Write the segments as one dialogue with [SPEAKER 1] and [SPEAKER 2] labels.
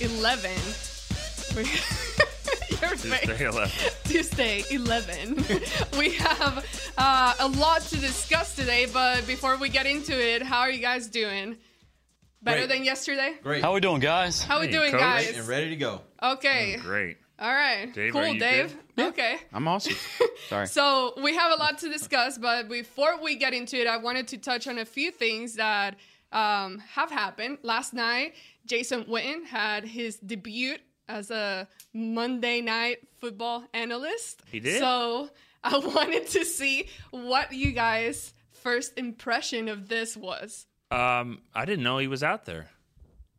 [SPEAKER 1] 11. We- Your face.
[SPEAKER 2] Tuesday 11.
[SPEAKER 1] Tuesday, 11. we have uh, a lot to discuss today, but before we get into it, how are you guys doing? Better
[SPEAKER 3] Great.
[SPEAKER 1] than yesterday?
[SPEAKER 3] Great.
[SPEAKER 2] How we doing, guys?
[SPEAKER 1] How we
[SPEAKER 2] Hey,
[SPEAKER 1] doing,
[SPEAKER 2] Coach.
[SPEAKER 1] guys?
[SPEAKER 3] and ready to go.
[SPEAKER 1] Okay.
[SPEAKER 2] Great.
[SPEAKER 1] All right.
[SPEAKER 2] Dave,
[SPEAKER 1] cool, Dave.
[SPEAKER 2] good?
[SPEAKER 1] Okay.
[SPEAKER 4] I'm awesome. Sorry.
[SPEAKER 1] So we have a lot to discuss, but before we get into it, I wanted to touch on a few things that um, have happened. Last night, Jason Witten had his debut as a Monday night football analyst.
[SPEAKER 2] He did?
[SPEAKER 1] So I wanted to see what you guys' first impression of this was.
[SPEAKER 2] Um, I didn't know he was out there.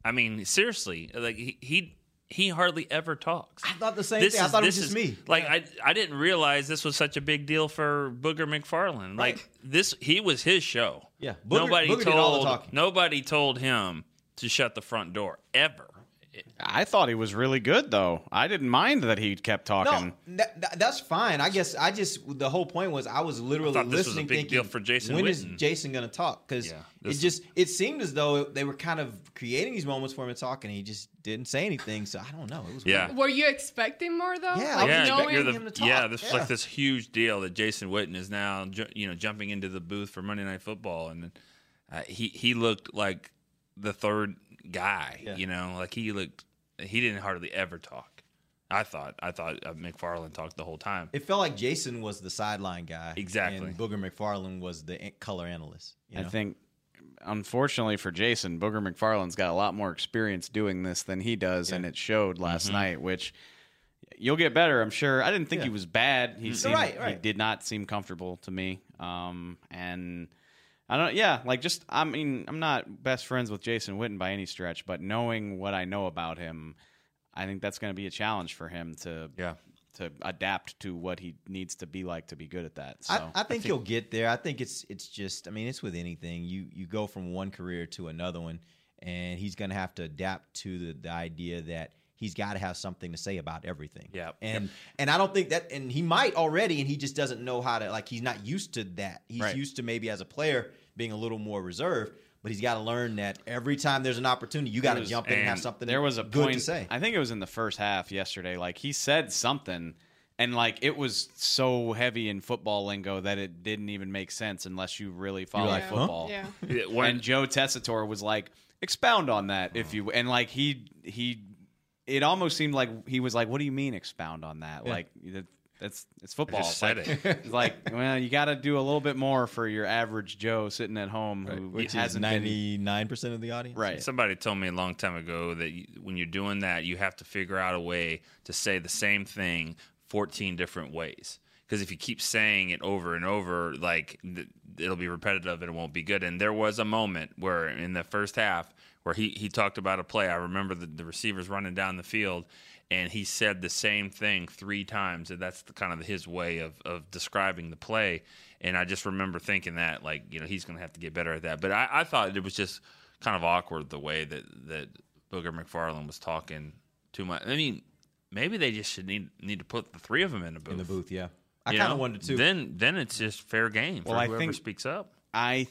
[SPEAKER 2] I mean, seriously, like he he, he hardly ever talks.
[SPEAKER 3] I thought the same
[SPEAKER 2] This
[SPEAKER 3] thing. I
[SPEAKER 2] is-
[SPEAKER 3] thought it was just
[SPEAKER 2] is-
[SPEAKER 3] me.
[SPEAKER 2] Like I, I didn't realize this was such a big deal for Booger McFarland.
[SPEAKER 3] Right.
[SPEAKER 2] Like this, he was his show.
[SPEAKER 3] Yeah. Booger-
[SPEAKER 2] nobody
[SPEAKER 3] Booger
[SPEAKER 2] told
[SPEAKER 3] all the talking.
[SPEAKER 2] nobody told him to shut the front door ever.
[SPEAKER 4] I thought he was really good, though. I didn't mind that he kept talking.
[SPEAKER 3] No, that, that- that's fine. I guess I just the whole point was I was literally
[SPEAKER 2] I thought this was a
[SPEAKER 3] listening,
[SPEAKER 2] big
[SPEAKER 3] thinking,
[SPEAKER 2] deal for Jason
[SPEAKER 3] when is
[SPEAKER 2] Witten.
[SPEAKER 3] Jason going to talk? Because
[SPEAKER 2] Yeah,
[SPEAKER 3] it just it seemed as though they were kind of creating these moments for him to talk, and he just didn't say anything. So I don't know. It was
[SPEAKER 2] Yeah.
[SPEAKER 3] weird.
[SPEAKER 1] Were you expecting more though?
[SPEAKER 3] Yeah,
[SPEAKER 1] Like,
[SPEAKER 2] yeah,
[SPEAKER 1] knowing-
[SPEAKER 2] the-
[SPEAKER 3] him to talk.
[SPEAKER 2] yeah, this is
[SPEAKER 3] Yeah.
[SPEAKER 2] like this huge deal that Jason Witten is now, ju- you know, jumping into the booth for Monday Night Football, and uh, he he looked like the third guy,
[SPEAKER 3] Yeah.
[SPEAKER 2] you know, like he looked, he didn't hardly ever talk. I thought, I thought uh, McFarland talked the whole time.
[SPEAKER 3] It felt like Jason was the sideline guy,
[SPEAKER 2] Exactly.
[SPEAKER 3] and Booger McFarland was the color analyst. you
[SPEAKER 4] I think, unfortunately for Jason, Booger McFarland's got a lot more experience doing this than he does, and it showed last
[SPEAKER 3] Mm-hmm.
[SPEAKER 4] night, which you'll get better, I'm sure. I didn't think
[SPEAKER 3] Yeah.
[SPEAKER 4] he was bad. He seemed,
[SPEAKER 3] Right,
[SPEAKER 4] he did not seem comfortable to me. Um, and I don't, yeah, like just, I mean, I'm not best friends with Jason Witten by any stretch, but knowing what I know about him, I think that's going to be a challenge for him to
[SPEAKER 2] Yeah.
[SPEAKER 4] to adapt to what he needs to be like to be good at that. So
[SPEAKER 3] I, I think he'll get there. I think it's it's just. I mean, it's with anything. You you go from one career to another one, and he's going to have to adapt to the, the idea that he's got to have something to say about everything.
[SPEAKER 2] Yep.
[SPEAKER 3] And and I don't think that. And he might already, and he just doesn't know how to. Like he's not used to that. He's
[SPEAKER 4] Right.
[SPEAKER 3] used to maybe as a player being a little more reserved. But he's got to learn that every time there's an opportunity, you got to jump in and have something.
[SPEAKER 4] there was a
[SPEAKER 3] good
[SPEAKER 4] point
[SPEAKER 3] to say.
[SPEAKER 4] I think it was in the first half yesterday. Like he said something, and like it was so heavy in football lingo that it didn't even make sense unless you really follow
[SPEAKER 3] like, huh?
[SPEAKER 4] football.
[SPEAKER 1] Yeah.
[SPEAKER 2] Yeah, when-
[SPEAKER 4] And Joe Tessitore was like, expound on that if you and like he he. It almost seemed like he was like, "What do you mean expound on that?
[SPEAKER 3] Yeah.
[SPEAKER 4] Like that- that's it's football."
[SPEAKER 2] just
[SPEAKER 4] It's
[SPEAKER 2] said
[SPEAKER 4] like,
[SPEAKER 2] it.
[SPEAKER 4] it's like, well, you got to do a little bit more for your average Joe sitting at home who
[SPEAKER 3] which
[SPEAKER 4] hasn't
[SPEAKER 3] ninety nine percent of the audience.
[SPEAKER 4] right.
[SPEAKER 2] Somebody told me a long time ago that you, when you're doing that, you have to figure out a way to say the same thing 14 different ways. Because if you keep saying it over and over, like th- it'll be repetitive and it won't be good. And there was a moment where in the first half where he, he talked about a play. I remember the, the receivers running down the field and he said the same thing three times. And that's the, kind of his way of, of describing the play. And I just remember thinking that, like, you know, he's going to have to get better at that. But I, I thought it was just kind of awkward the way that, that Booger McFarland was talking too much. I mean, maybe they just should need need to put the three of them in a booth.
[SPEAKER 3] In the booth, yeah. I kind of wanted to.
[SPEAKER 2] Then then it's just fair game for
[SPEAKER 4] Well, I
[SPEAKER 2] whoever
[SPEAKER 4] think-
[SPEAKER 2] speaks up.
[SPEAKER 4] I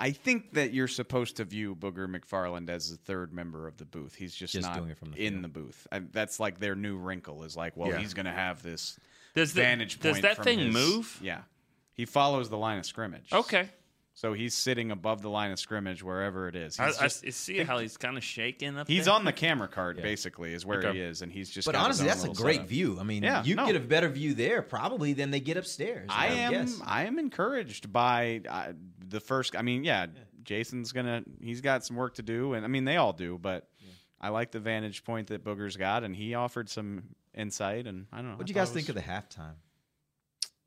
[SPEAKER 4] I think that you're supposed to view Booger McFarland as the third member of the booth. He's just,
[SPEAKER 3] Just
[SPEAKER 4] not
[SPEAKER 3] doing it from the
[SPEAKER 4] in
[SPEAKER 3] field.
[SPEAKER 4] the booth. I, that's like their new wrinkle is like, well,
[SPEAKER 2] Yeah.
[SPEAKER 4] he's going to have this
[SPEAKER 2] Does the-
[SPEAKER 4] vantage
[SPEAKER 2] does that
[SPEAKER 4] from
[SPEAKER 2] thing
[SPEAKER 4] his-
[SPEAKER 2] move?
[SPEAKER 4] Yeah, he follows the line of scrimmage.
[SPEAKER 2] Okay,
[SPEAKER 4] so he's sitting above the line of scrimmage wherever it is.
[SPEAKER 2] I,
[SPEAKER 4] He's,
[SPEAKER 2] I
[SPEAKER 4] just-
[SPEAKER 2] s- see how he's kind of shaking up.
[SPEAKER 4] he's
[SPEAKER 2] there.
[SPEAKER 4] on the camera card basically is where
[SPEAKER 2] Okay.
[SPEAKER 4] he is, and he's just.
[SPEAKER 3] But honestly, that's a great
[SPEAKER 4] setup.
[SPEAKER 3] view. I mean,
[SPEAKER 4] Yeah,
[SPEAKER 3] you
[SPEAKER 4] no.
[SPEAKER 3] get a better view there probably than they get upstairs.
[SPEAKER 4] I
[SPEAKER 3] would
[SPEAKER 4] am.
[SPEAKER 3] guess.
[SPEAKER 4] I am encouraged by uh, the first. I mean, yeah, Jason's gonna. He's got some work to do, and I mean, they all do. But I like the vantage point that Booger's got, and he offered some insight. And I don't know.
[SPEAKER 3] What do you guys
[SPEAKER 4] thought it
[SPEAKER 3] think of the halftime?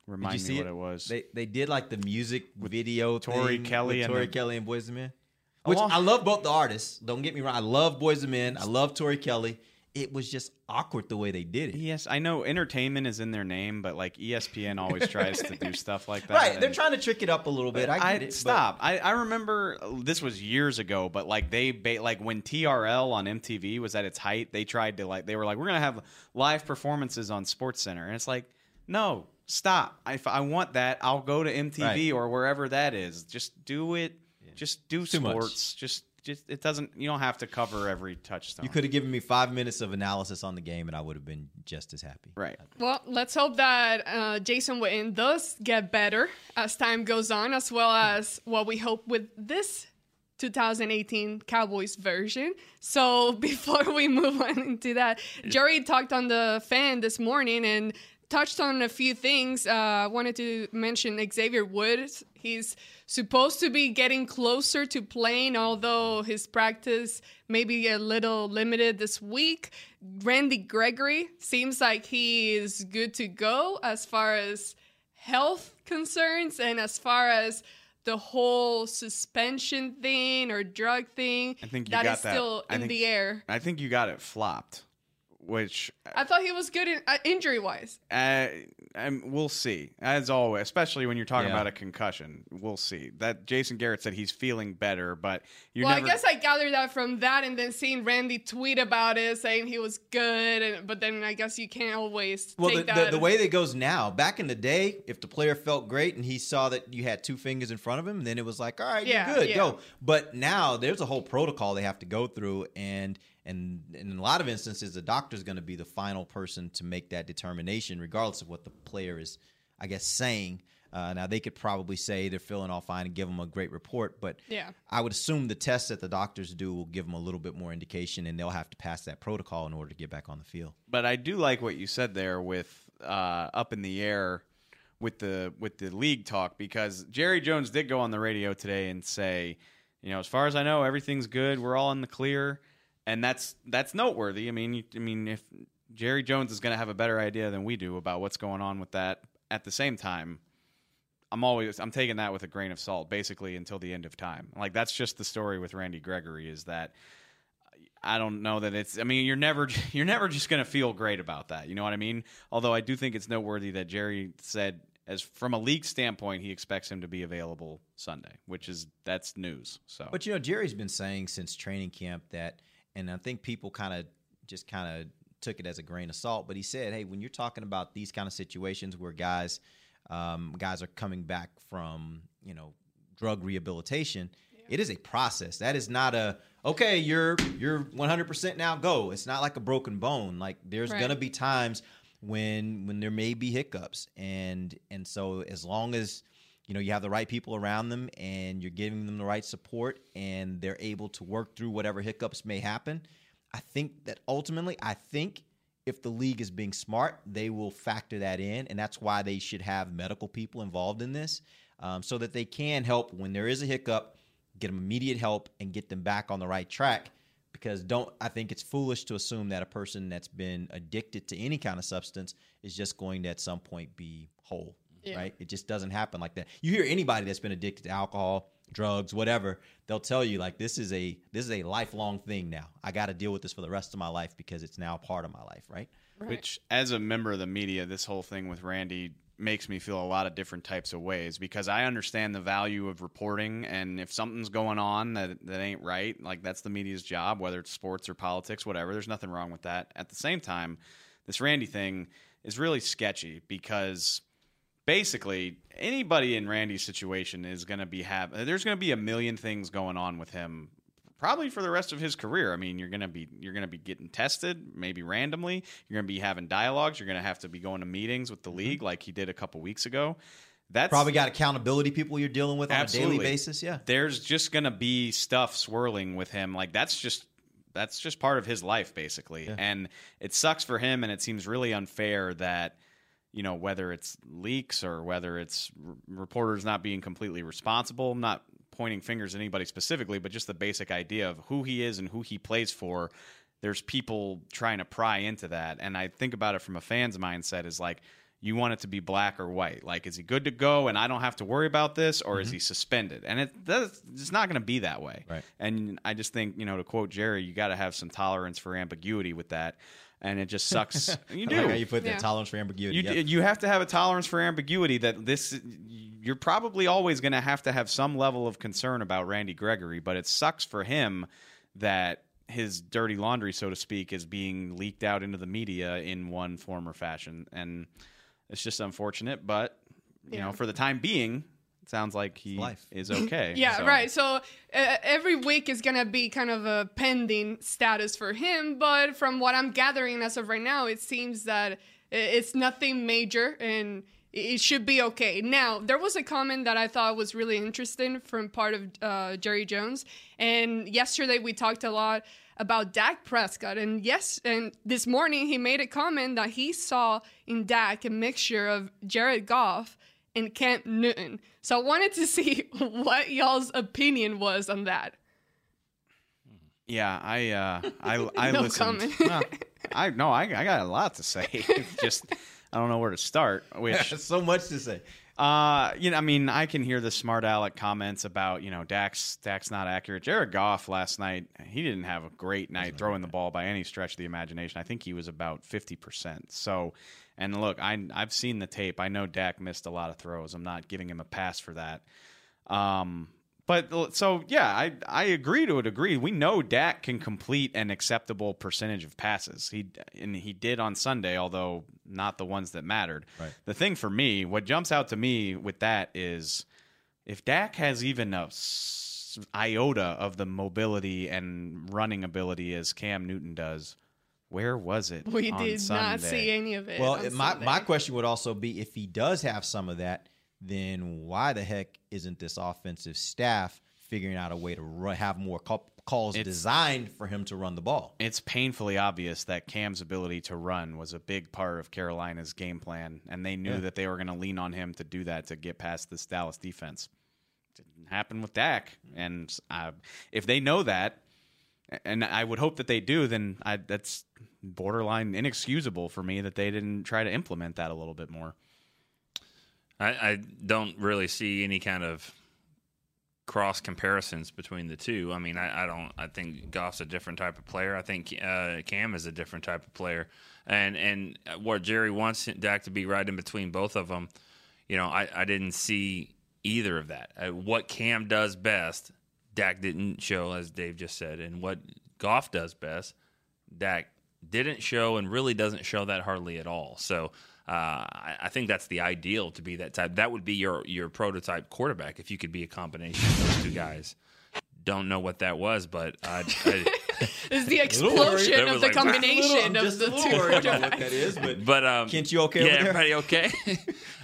[SPEAKER 4] Remind me what
[SPEAKER 3] it?
[SPEAKER 4] it, was.
[SPEAKER 3] They they did like the music video
[SPEAKER 4] Tori
[SPEAKER 3] thing
[SPEAKER 4] Kelly
[SPEAKER 3] with
[SPEAKER 4] and
[SPEAKER 3] Tori
[SPEAKER 4] the-
[SPEAKER 3] Kelly and Boyz II Men. Which I love both the artists. Don't get me wrong. I love Boyz II Men. I love Tori Kelly. it was just awkward the way they did it.
[SPEAKER 4] Yes, I know entertainment is in their name, but like ESPN always tries to do stuff like that.
[SPEAKER 3] Right, they're
[SPEAKER 4] and-
[SPEAKER 3] trying to trick it up a little bit. I
[SPEAKER 4] I,
[SPEAKER 3] get it. but-
[SPEAKER 4] stop. I, I remember this was years ago, but like they ba- like when TRL on MTV was at its height, they tried to like they were like we're gonna have live performances on Sports Center, and it's like no, stop. If I want that, I'll go to MTV
[SPEAKER 3] Right.
[SPEAKER 4] or wherever that is. Just do it. Just do
[SPEAKER 3] too much.
[SPEAKER 4] sports. Just just it doesn't. You don't have to cover every touchstone.
[SPEAKER 3] You could have given me five minutes of analysis on the game, and I would have been just as happy.
[SPEAKER 4] right.
[SPEAKER 1] Well, let's hope that uh, Jason Witten does get better as time goes on, as well as what we hope with this 2018 Cowboys version. So before we move on into that, Jerry talked on the fan this morning and touched on a few things. Uh, I wanted to mention Xavier Woods. He's supposed to be getting closer to playing, although his practice may be a little limited this week. Randy Gregory seems like he is good to go as far as health concerns and as far as the whole suspension thing or drug thing.
[SPEAKER 4] I think you
[SPEAKER 1] that
[SPEAKER 4] got
[SPEAKER 1] is
[SPEAKER 4] that.
[SPEAKER 1] still
[SPEAKER 4] I
[SPEAKER 1] in
[SPEAKER 4] think-
[SPEAKER 1] the air.
[SPEAKER 4] I think you got it flopped, which
[SPEAKER 1] I thought he was good in, uh, injury wise.
[SPEAKER 4] Uh, um, we'll see. As always, especially when you're talking
[SPEAKER 3] Yeah.
[SPEAKER 4] about a concussion, we'll see. That Jason Garrett said he's feeling better, but you
[SPEAKER 1] well,
[SPEAKER 4] never.
[SPEAKER 1] I guess I gathered that from that, and then seeing Randy tweet about it, saying he was good, and but then I guess you can't always
[SPEAKER 3] Well,
[SPEAKER 1] take
[SPEAKER 3] the,
[SPEAKER 1] that.
[SPEAKER 3] the, the way that goes now, back in the day, if the player felt great and he saw that you had two fingers in front of him, then it was like, all right,
[SPEAKER 1] Yeah,
[SPEAKER 3] you're good,
[SPEAKER 1] yeah.
[SPEAKER 3] go. But now there's a whole protocol they have to go through, and and in a lot of instances, the doctor is going to be the final person to make that determination, regardless of what the player is, I guess, saying. Uh, now they could probably say they're feeling all fine and give them a great report, but
[SPEAKER 1] Yeah.
[SPEAKER 3] I would assume the tests that the doctors do will give them a little bit more indication, and they'll have to pass that protocol in order to get back on the field.
[SPEAKER 4] but I do like what you said there with uh, up in the air with the with the league talk because Jerry Jones did go on the radio today and say, you know, as far as I know, everything's good. We're all in the clear, and that's that's noteworthy. I mean, you, I mean, if Jerry Jones is going to have a better idea than we do about what's going on with that, at the same time, I'm always I'm taking that with a grain of salt, basically until the end of time. Like that's just the story with Randy Gregory is that I don't know that it's. I mean, you're never you're never just going to feel great about that. You know what I mean? Although I do think it's noteworthy that Jerry said, as from a league standpoint, he expects him to be available Sunday, which is that's news. So,
[SPEAKER 3] But you know, Jerry's been saying since training camp that, and I think people kind of just kind of took it as a grain of salt. But he said, "Hey, when you're talking about these kind of situations where guys, um, guys are coming back from, you know, drug rehabilitation, it is a process. That is not a okay. You're you're 100 percent now. Go. It's not like a broken bone. Like there's
[SPEAKER 1] Right.
[SPEAKER 3] gonna be times when when there may be hiccups, and and so as long as you know you have the right people around them and you're giving them the right support and they're able to work through whatever hiccups may happen i think that ultimately i think if the league is being smart they will factor that in and that's why they should have medical people involved in this um, so that they can help when there is a hiccup get them immediate help and get them back on the right track because don't i think it's foolish to assume that a person that's been addicted to any kind of substance is just going to at some point be whole
[SPEAKER 1] Yeah.
[SPEAKER 3] right it just doesn't happen like that you hear anybody that's been addicted to alcohol drugs whatever they'll tell you like this is a this is a lifelong thing now i got to deal with this for the rest of my life because it's now part of my life right
[SPEAKER 4] which as a member of the media, this whole thing with Randy makes me feel a lot of different types of ways because I understand the value of reporting and if something's going on that that ain't right, like that's the media's job, whether it's sports or politics, whatever. There's nothing wrong with that. At the same time, this Randy thing is really sketchy because basically anybody in Randy's situation is going to be have there's going to be a million things going on with him probably for the rest of his career. I mean, you're going to be you're going to be getting tested maybe randomly. You're going to be having dialogues, you're going to have to be going to meetings with the mm-hmm. league like he did a couple weeks ago. That's
[SPEAKER 3] probably got accountability people you're dealing with on a daily basis yeah.
[SPEAKER 4] There's just going to be stuff swirling with him. Like that's just that's just part of his life basically. And it sucks for him and it seems really unfair that you know whether it's leaks or whether it's r- reporters not being completely responsible I'm not pointing fingers at anybody specifically but just the basic idea of who he is and who he plays for there's people trying to pry into that and i think about it from a fan's mindset is like you want it to be black or white. Like, is he good to go and I don't have to worry about this, or is mm-hmm. he suspended? And it that's, it's not going to be that way.
[SPEAKER 3] Right.
[SPEAKER 4] And I just think, you know, to quote Jerry, you got to have some tolerance for ambiguity with that. And it just sucks. You do.
[SPEAKER 3] like how you put that
[SPEAKER 1] Yeah.
[SPEAKER 3] tolerance for ambiguity.
[SPEAKER 4] You,
[SPEAKER 3] Yep.
[SPEAKER 4] you have to have a tolerance for ambiguity that this you're probably always going to have to have some level of concern about Randy Gregory, but it sucks for him that his dirty laundry, so to speak, is being leaked out into the media in one form or fashion, and it's just unfortunate. But you
[SPEAKER 1] Yeah.
[SPEAKER 4] know, for the time being, it sounds like he
[SPEAKER 3] life.
[SPEAKER 4] is okay.
[SPEAKER 1] Yeah,
[SPEAKER 4] So-
[SPEAKER 1] right. So uh, every week is gonna be kind of a pending status for him, but from what I'm gathering as of right now, it seems that it's nothing major and it should be okay. Now, there was a comment that I thought was really interesting from part of uh, Jerry Jones, and yesterday we talked a lot about Dak Prescott, and yes, and this morning he made a comment that he saw in Dak a mixture of Jared Goff and Cam Newton. So I wanted to see what y'all's opinion was on that.
[SPEAKER 4] Yeah, I uh, I I
[SPEAKER 1] No
[SPEAKER 4] listened.
[SPEAKER 1] comment.
[SPEAKER 4] Well, I no, I, I got a lot to say. It's just I don't know where to start. Which
[SPEAKER 3] so much to say.
[SPEAKER 4] Uh, you know, I mean, I can hear the smart aleck comments about you know Dak's. Dak's not accurate. Jared Goff last night, he didn't have a great night throwing the ball by any stretch of the imagination. I think he was about fifty percent. So, and look, I I've seen the tape. I know Dak missed a lot of throws. I'm not giving him a pass for that. Um, but so yeah, I I agree to a degree. We know Dak can complete an acceptable percentage of passes. He and he did on Sunday, although not the ones that mattered.
[SPEAKER 3] Right.
[SPEAKER 4] The thing for me, what jumps out to me with that is if Dak has even a s- iota of the mobility and running ability as Cam Newton does, where was it?
[SPEAKER 1] We
[SPEAKER 4] on
[SPEAKER 1] did not see any of it.
[SPEAKER 3] Well,
[SPEAKER 1] on
[SPEAKER 3] my,
[SPEAKER 1] Sunday.
[SPEAKER 3] my question would also be if he does have some of that, then why the heck isn't this offensive staff figuring out a way to run, have more call, calls
[SPEAKER 4] It's-
[SPEAKER 3] designed for him to run the ball?
[SPEAKER 4] it's painfully obvious that Cam's ability to run was a big part of Carolina's game plan, and they knew
[SPEAKER 3] Yeah.
[SPEAKER 4] that they were going to lean on him to do that to get past this Dallas defense. Didn't happen with Dak, and uh, if they know that, and I would hope that they do, then I, that's borderline inexcusable for me that they didn't try to implement that a little bit more.
[SPEAKER 2] I, I don't really see any kind of cross comparisons between the two. I mean, I, I don't. I think Goff's a different type of player. I think uh, Cam is a different type of player. And and what Jerry wants Dak to be right in between both of them. You know, I, I didn't see either of that. Uh, what Cam does best, Dak didn't show, as Dave just said, and what Goff does best, Dak didn't show and really doesn't show that hardly at all. So uh, I, I think that's the ideal to be that type. That would be your your prototype quarterback if you could be a combination of those two guys. Don't know what that was, but I, I
[SPEAKER 1] It's the explosion of the
[SPEAKER 2] like,
[SPEAKER 1] combination of the two quarterbacks.
[SPEAKER 3] that is, but
[SPEAKER 2] but um,
[SPEAKER 3] Kent, you okay
[SPEAKER 2] Yeah,
[SPEAKER 3] over there?
[SPEAKER 2] everybody okay?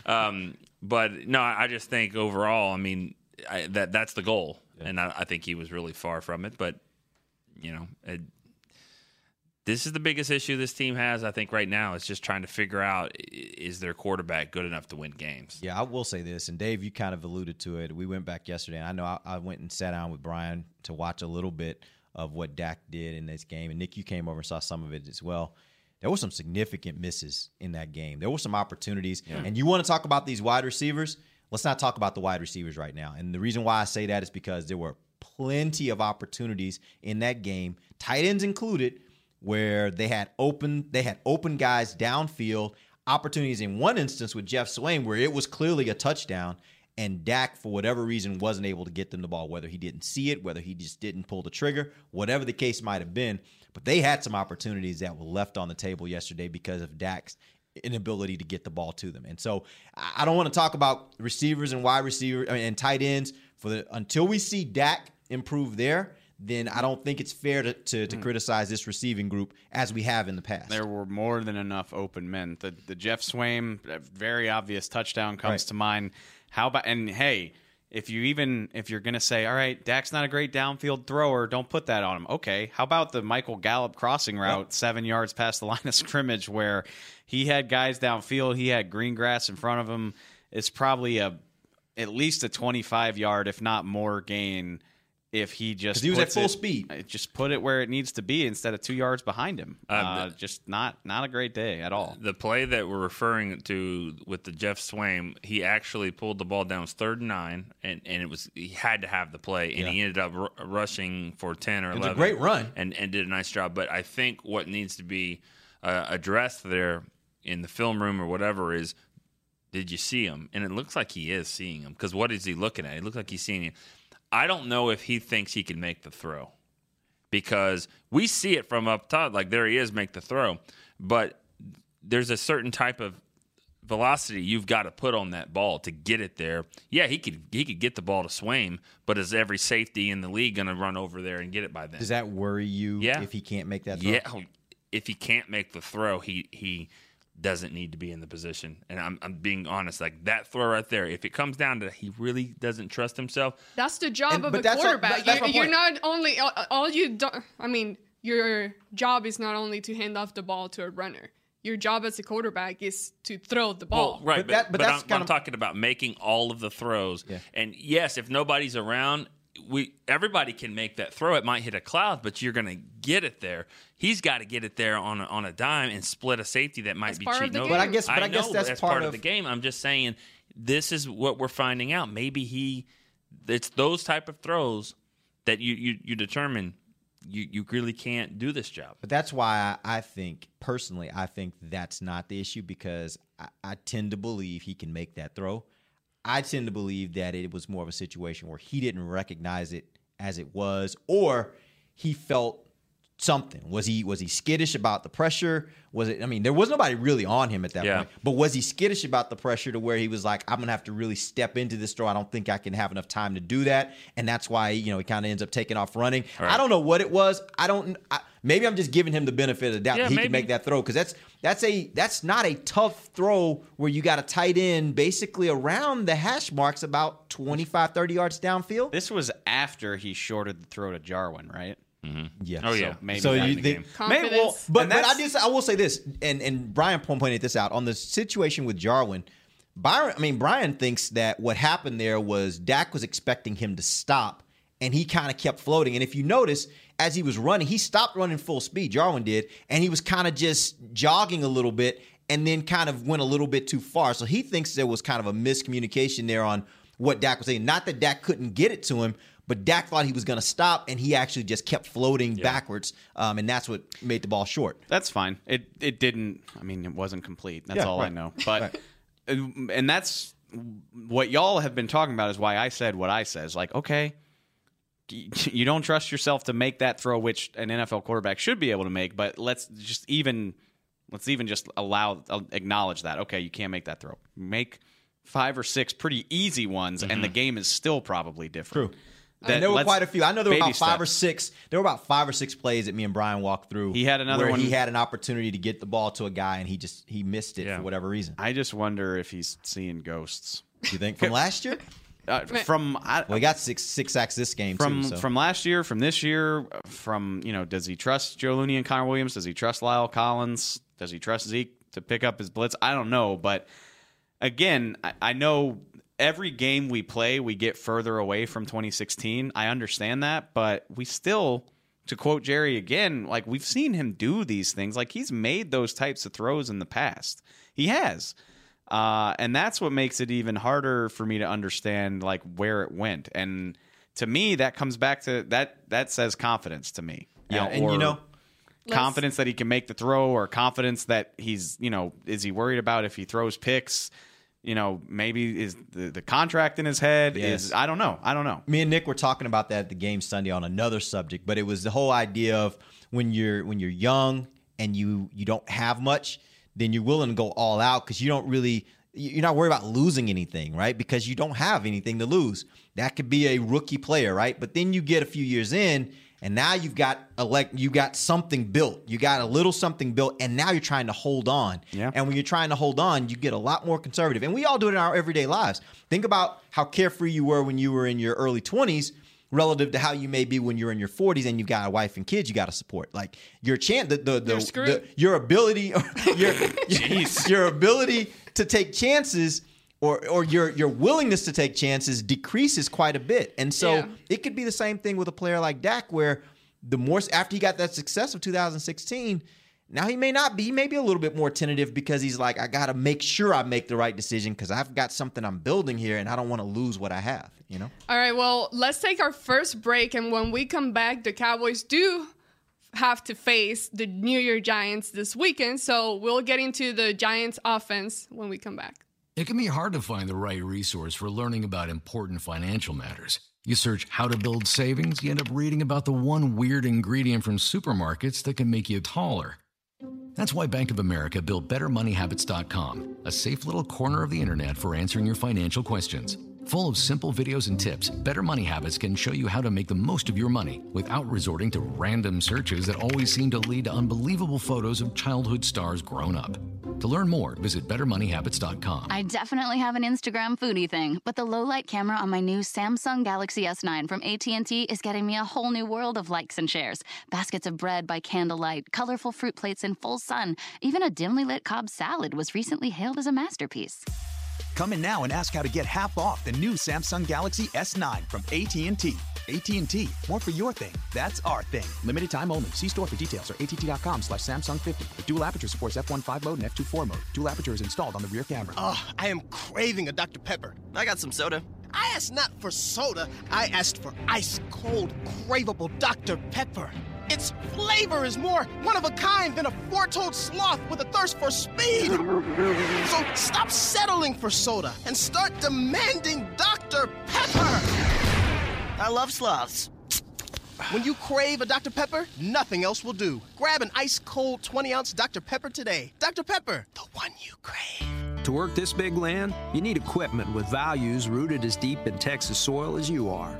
[SPEAKER 2] um, but no, I just think overall, I mean, I, that that's the goal, and I, I think he was really far from it. But you know, it, this is the biggest issue this team has. I think right now, it's just trying to figure out is their quarterback good enough to win games.
[SPEAKER 3] Yeah, I will say this, and Dave, you kind of alluded to it. We went back yesterday, and I know I, I went and sat down with Brian to watch a little bit of what Dak did in this game, and Nick, you came over and saw some of it as well. There were some significant misses in that game. There were some opportunities, and you want to talk about these wide receivers? Let's not talk about the wide receivers right now. And the reason why I say that is because there were plenty of opportunities in that game, tight ends included, where they had open they had open guys downfield opportunities in one instance with Geoff Swaim where it was clearly a touchdown and Dak for whatever reason wasn't able to get them the ball whether he didn't see it whether he just didn't pull the trigger whatever the case might have been. But they had some opportunities that were left on the table yesterday because of Dak's inability to get the ball to them. And so I don't want to talk about receivers and wide receiver I mean, and tight ends for the until we see Dak improve there then I don't think it's fair to, to, to hmm. criticize this receiving group as we have in the past.
[SPEAKER 4] There were more than enough open men. The the Geoff Swaim, a very obvious touchdown comes
[SPEAKER 3] Right.
[SPEAKER 4] to mind. How about and hey, if you even if you're gonna say, all right, Dak's not a great downfield thrower, don't put that on him. Okay, how about the Michael Gallup crossing route, seven yards past the line of scrimmage, where he had guys downfield, he had green grass in front of him. It's probably a at least a 25 yard, if not more, gain if he just
[SPEAKER 3] 'Cause he was at full
[SPEAKER 4] it-
[SPEAKER 3] speed.
[SPEAKER 4] uh, Just put it where it needs to be instead of two yards behind him.
[SPEAKER 2] Uh,
[SPEAKER 4] Uh, just not not a great day at all.
[SPEAKER 2] The play that we're referring to with the Geoff Swaim, he actually pulled the ball down. It was third and nine, and, and it was he had to have the play, and he ended up r- rushing for ten or
[SPEAKER 3] It was a
[SPEAKER 2] eleven.
[SPEAKER 3] great run.
[SPEAKER 2] and and did a nice job. But I think what needs to be uh, addressed there in the film room or whatever is, did you see him? And it looks like he is seeing him because what is he looking at? It looks like he's seeing him. I don't know if he thinks he can make the throw because we see it from up top. Like there he is, make the throw, but there's a certain type of velocity you've got to put on that ball to get it there. Yeah, he could he could get the ball to Swaim, but is every safety in the league going to run over there and get it by then?
[SPEAKER 3] Does that worry you
[SPEAKER 2] Yeah.
[SPEAKER 3] if he can't make that throw?
[SPEAKER 2] yeah, if he can't make the throw, he he doesn't need to be in the position. And I'm I'm being honest, like that throw right there. If it comes down to he really doesn't trust himself,
[SPEAKER 1] That's the job
[SPEAKER 3] And-
[SPEAKER 1] of a
[SPEAKER 3] that's all-
[SPEAKER 1] quarterback.
[SPEAKER 3] that- that's
[SPEAKER 1] you, you're not only all, all you don't. I mean, your job is not only to hand off the ball to a runner. Your job as a quarterback is to throw the ball.
[SPEAKER 2] Well, right,
[SPEAKER 3] But
[SPEAKER 2] but,
[SPEAKER 3] that- but
[SPEAKER 2] but
[SPEAKER 3] that's
[SPEAKER 2] I'm,
[SPEAKER 3] kind
[SPEAKER 2] I'm
[SPEAKER 3] of-
[SPEAKER 2] talking about making all of the throws.
[SPEAKER 3] Yeah.
[SPEAKER 2] And yes, if nobody's around, we everybody can make that throw. It might hit a cloud, but you're going to get it there. He's got to get it there on a, on a dime and split a safety that might
[SPEAKER 1] That's
[SPEAKER 2] be
[SPEAKER 1] part
[SPEAKER 2] cheating over.
[SPEAKER 1] But I
[SPEAKER 3] guess- but I guess
[SPEAKER 2] know
[SPEAKER 3] that's part
[SPEAKER 2] part of
[SPEAKER 3] of-
[SPEAKER 2] the game. I'm just saying this is what we're finding out. Maybe he, it's those type of throws that you you, you determine you you really can't do this job.
[SPEAKER 3] But that's why I, I think, personally, I think that's not the issue because I, I tend to believe he can make that throw. I tend to believe that it was more of a situation where he didn't recognize it as it was, or he felt something. Was he was he skittish about the pressure? Was it? I mean, there was nobody really on him at that
[SPEAKER 2] Yeah.
[SPEAKER 3] point. But was he skittish about the pressure to where he was like, I'm gonna have to really step into this throw. I don't think I can have enough time to do that, and that's why you know he kind of ends up taking off running.
[SPEAKER 2] Right.
[SPEAKER 3] I don't know what it was. I don't. I, maybe I'm just giving him the benefit of the doubt
[SPEAKER 2] Yeah,
[SPEAKER 3] that he
[SPEAKER 2] maybe.
[SPEAKER 3] can make that throw because that's that's a that's not a tough throw where you got a tight end basically around the hash marks about 25, 30 yards downfield.
[SPEAKER 4] This was after he shorted the throw to Jarwin, right?
[SPEAKER 3] Yeah.
[SPEAKER 2] Oh yeah,
[SPEAKER 4] maybe
[SPEAKER 3] So you think?
[SPEAKER 4] Maybe- well,
[SPEAKER 3] But,
[SPEAKER 4] and
[SPEAKER 3] but I
[SPEAKER 4] that's-
[SPEAKER 3] just I will say this, and and Brian pointed this out on the situation with Jarwin. Byron, I mean Brian thinks that what happened there was Dak was expecting him to stop, and he kind of kept floating. And if you notice, as he was running, he stopped running full speed. Jarwin did, and he was kind of just jogging a little bit, and then kind of went a little bit too far. So he thinks there was kind of a miscommunication there on what Dak was saying. Not that Dak couldn't get it to him. But Dak thought he was going to stop, and he actually just kept floating backwards, um, and that's what made the ball short.
[SPEAKER 4] That's fine. It it didn't. I mean, it wasn't complete. That's
[SPEAKER 3] Yeah,
[SPEAKER 4] all I know. But uh, and that's what y'all have been talking about is why I said what I said. Is like, okay, you don't trust yourself to make that throw, which an NFL quarterback should be able to make. But let's just even let's even just allow uh, acknowledge that. Okay, you can't make that throw. Make five or six pretty easy ones, and the mm-hmm. game is still probably different.
[SPEAKER 3] True. There were quite a few. I know there were about five or six. There were about five or six plays that me and Brian walked through.
[SPEAKER 4] He had another
[SPEAKER 3] where
[SPEAKER 4] one-
[SPEAKER 3] He had an opportunity to get the ball to a guy, and he just he missed it
[SPEAKER 2] Yeah.
[SPEAKER 3] for whatever reason.
[SPEAKER 4] I just wonder if he's seeing ghosts.
[SPEAKER 3] Do you think from last year?
[SPEAKER 4] Uh, from I,
[SPEAKER 3] Well, he got six six sacks this game
[SPEAKER 4] from
[SPEAKER 3] too. So.
[SPEAKER 4] from last year, from this year, from you know, does he trust Joe Looney and Connor Williams? Does he trust La'el Collins? Does he trust Zeke to pick up his blitz? I don't know, but again, I, I know every game we play, we get further away from 2016. I understand that, but we still, to quote Jerry again, like we've seen him do these things. Like he's made those types of throws in the past. He has. Uh, and that's what makes it even harder for me to understand like where it went. And to me, that comes back to that. That says confidence to me.
[SPEAKER 3] yeah,
[SPEAKER 4] Uh,
[SPEAKER 3] and you know,
[SPEAKER 4] confidence that he can make the throw, or confidence that he's you know is he worried about if he throws picks? You know, maybe is the, the contract in his head
[SPEAKER 3] Yes.
[SPEAKER 4] is I don't know. I don't know.
[SPEAKER 3] me and Nick were talking about that at the game Sunday on another subject, but it was the whole idea of when you're when you're young and you you don't have much, then you're willing to go all out because you don't really you're not worried about losing anything, right? Because you don't have anything to lose. That could be a rookie player, right? But then you get a few years in and now you've got elect you got something built. You got a little something built and now you're trying to hold on.
[SPEAKER 4] Yeah.
[SPEAKER 3] And when you're trying to hold on, you get a lot more conservative. And we all do it in our everyday lives. Think about how carefree you were when you were in your early 20s relative to how you may be when you're in your 40s and you've got a wife and kids you got to support. Like your chance the the, the, the your ability your your ability to take chances or or your your willingness to take chances decreases quite a bit. And so
[SPEAKER 1] Yeah.
[SPEAKER 3] it could be the same thing with a player like Dak, where the more after he got that success of 2016, now he may not be. He may be a little bit more tentative because he's like, I got to make sure I make the right decision because I've got something I'm building here, and I don't want to lose what I have. You know.
[SPEAKER 1] All right, well, let's take our first break. And when we come back, the Cowboys do have to face the New York Giants this weekend. So we'll get into the Giants offense when we come back.
[SPEAKER 5] It can be hard to find the right resource for learning about important financial matters. You search how to build savings, you end up reading about the one weird ingredient from supermarkets that can make you taller. That's why Bank of America built BetterMoneyHabits.com, a safe little corner of the internet for answering your financial questions. Full of simple videos and tips, Better Money Habits can show you how to make the most of your money without resorting to random searches that always seem to lead to unbelievable photos of childhood stars grown up. To learn more, visit BetterMoneyHabits.com.
[SPEAKER 6] I definitely have an Instagram foodie thing, but the low light camera on my new Samsung Galaxy S9 from AT&T is getting me a whole new world of likes and shares. Baskets of bread by candlelight, colorful fruit plates in full sun, even a dimly lit Cobb salad was recently hailed as a masterpiece.
[SPEAKER 7] Come in now and ask how to get half off the new Samsung Galaxy S9 from AT&T. AT&T, more for your thing. That's our thing. Limited time only. See store for details or att.com slash Samsung 50. The dual aperture supports f1.5 mode and f2.4 mode. Dual aperture is installed on the rear camera.
[SPEAKER 8] Oh, I am craving a Dr. Pepper.
[SPEAKER 9] I got some soda.
[SPEAKER 8] I asked not for soda, I asked for ice cold, craveable Dr. Pepper. Its flavor is more one of a kind than a four-toed sloth with a thirst for speed. So stop settling for soda and start demanding Dr. Pepper.
[SPEAKER 9] I love sloths.
[SPEAKER 8] When you crave a Dr. Pepper, nothing else will do. Grab an ice cold 20 ounce Dr. Pepper today. Dr. Pepper, the one you crave.
[SPEAKER 10] To work this big land, you need equipment with values rooted as deep in Texas soil as you are.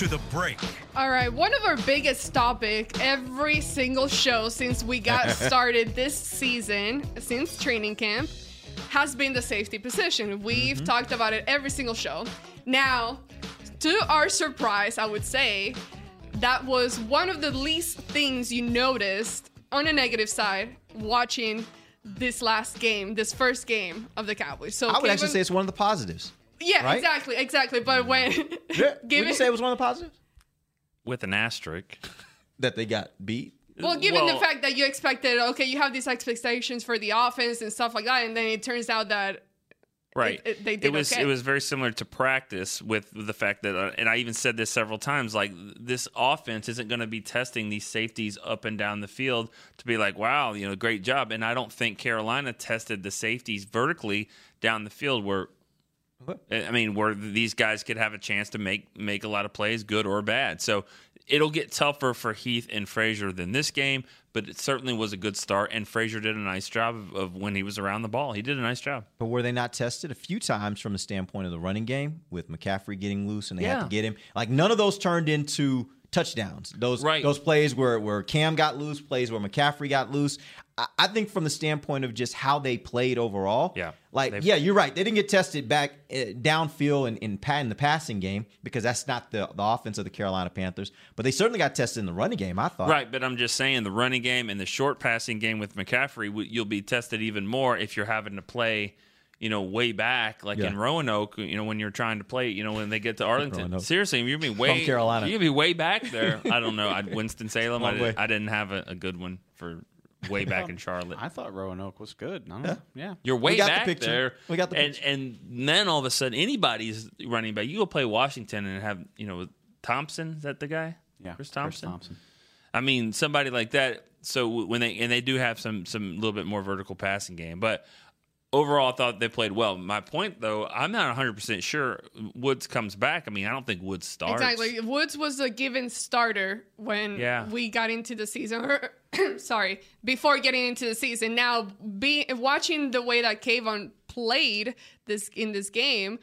[SPEAKER 11] to the break.
[SPEAKER 1] All right, one of our biggest topic every single show since we got started this season, since training camp, has been the safety position. We've mm-hmm. talked about it every single show. Now, to our surprise, I would say that was one of the least things you noticed on a negative side watching this last game, this first game of the Cowboys. So
[SPEAKER 3] I would actually say it's one of the positives.
[SPEAKER 1] Yeah,
[SPEAKER 3] right?
[SPEAKER 1] exactly, exactly. But when
[SPEAKER 3] Yeah, Would
[SPEAKER 1] given
[SPEAKER 3] you say it was one of the positives
[SPEAKER 2] with an asterisk.
[SPEAKER 3] that they got beat?
[SPEAKER 1] Well, given
[SPEAKER 2] Well-
[SPEAKER 1] the fact that you expected, okay, you have these expectations for the offense and stuff like that, and then it turns out that
[SPEAKER 2] Right.
[SPEAKER 1] It- it- they did
[SPEAKER 2] was
[SPEAKER 1] okay.
[SPEAKER 2] it was very similar to practice with the fact that, uh, and I even said this several times, like this offense isn't going to be testing these safeties up and down the field to be like, wow, you know, great job. And I don't think Carolina tested the safeties vertically down the field where. I mean, where these guys could have a chance to make make a lot of plays, good or bad. So it'll get tougher for Heath and Frazier than this game, but it certainly was a good start. And Frazier did a nice job of, of when he was around the ball. He did a nice job.
[SPEAKER 3] But were they not tested a few times from the standpoint of the running game with McCaffrey getting loose and they had to get him? Like none of those turned into touchdowns. Those right. those plays where where Cam got loose, plays where McCaffrey got loose. I, think from the standpoint of just how they played overall.
[SPEAKER 2] Yeah.
[SPEAKER 3] Like
[SPEAKER 2] They've-
[SPEAKER 3] yeah, you're right. They didn't get tested back uh, downfield in in, pa- in the passing game because that's not the the offense of the Carolina Panthers. But they certainly got tested in the running game. I thought.
[SPEAKER 2] Right, but I'm just saying the running game and the short passing game with McCaffrey, you'll be tested even more if you're having to play, you know, way back, like
[SPEAKER 3] Yeah.
[SPEAKER 2] in Roanoke. You know, when you're trying to play, you know, when they get to Arlington. Seriously, gonna be way
[SPEAKER 3] Carolina.
[SPEAKER 2] You're gonna be way back there. I don't know. I, Winston Salem. I, did, I didn't have a, a good one for way back um, in Charlotte.
[SPEAKER 4] I thought Roanoke was good. I don't. Yeah.
[SPEAKER 2] You're way
[SPEAKER 3] got the
[SPEAKER 2] back
[SPEAKER 3] picture.
[SPEAKER 2] there.
[SPEAKER 3] We got the
[SPEAKER 2] and and then all of a sudden anybody's running back. You go play Washington and have you know Thompson. Is that the guy?
[SPEAKER 4] Yeah.
[SPEAKER 2] Chris Thompson.
[SPEAKER 4] Thompson.
[SPEAKER 2] I mean, somebody like that. So when they and they do have some some little bit more vertical passing game, but overall, I thought they played well. My point, though, I'm not 100 percent sure Woods comes back. I mean, I don't think Woods starts.
[SPEAKER 1] exactly Woods was a given starter when
[SPEAKER 2] Yeah.
[SPEAKER 1] we got into the season. Sorry, before getting into the season. Now, be watching the way that Kavon played this in this game.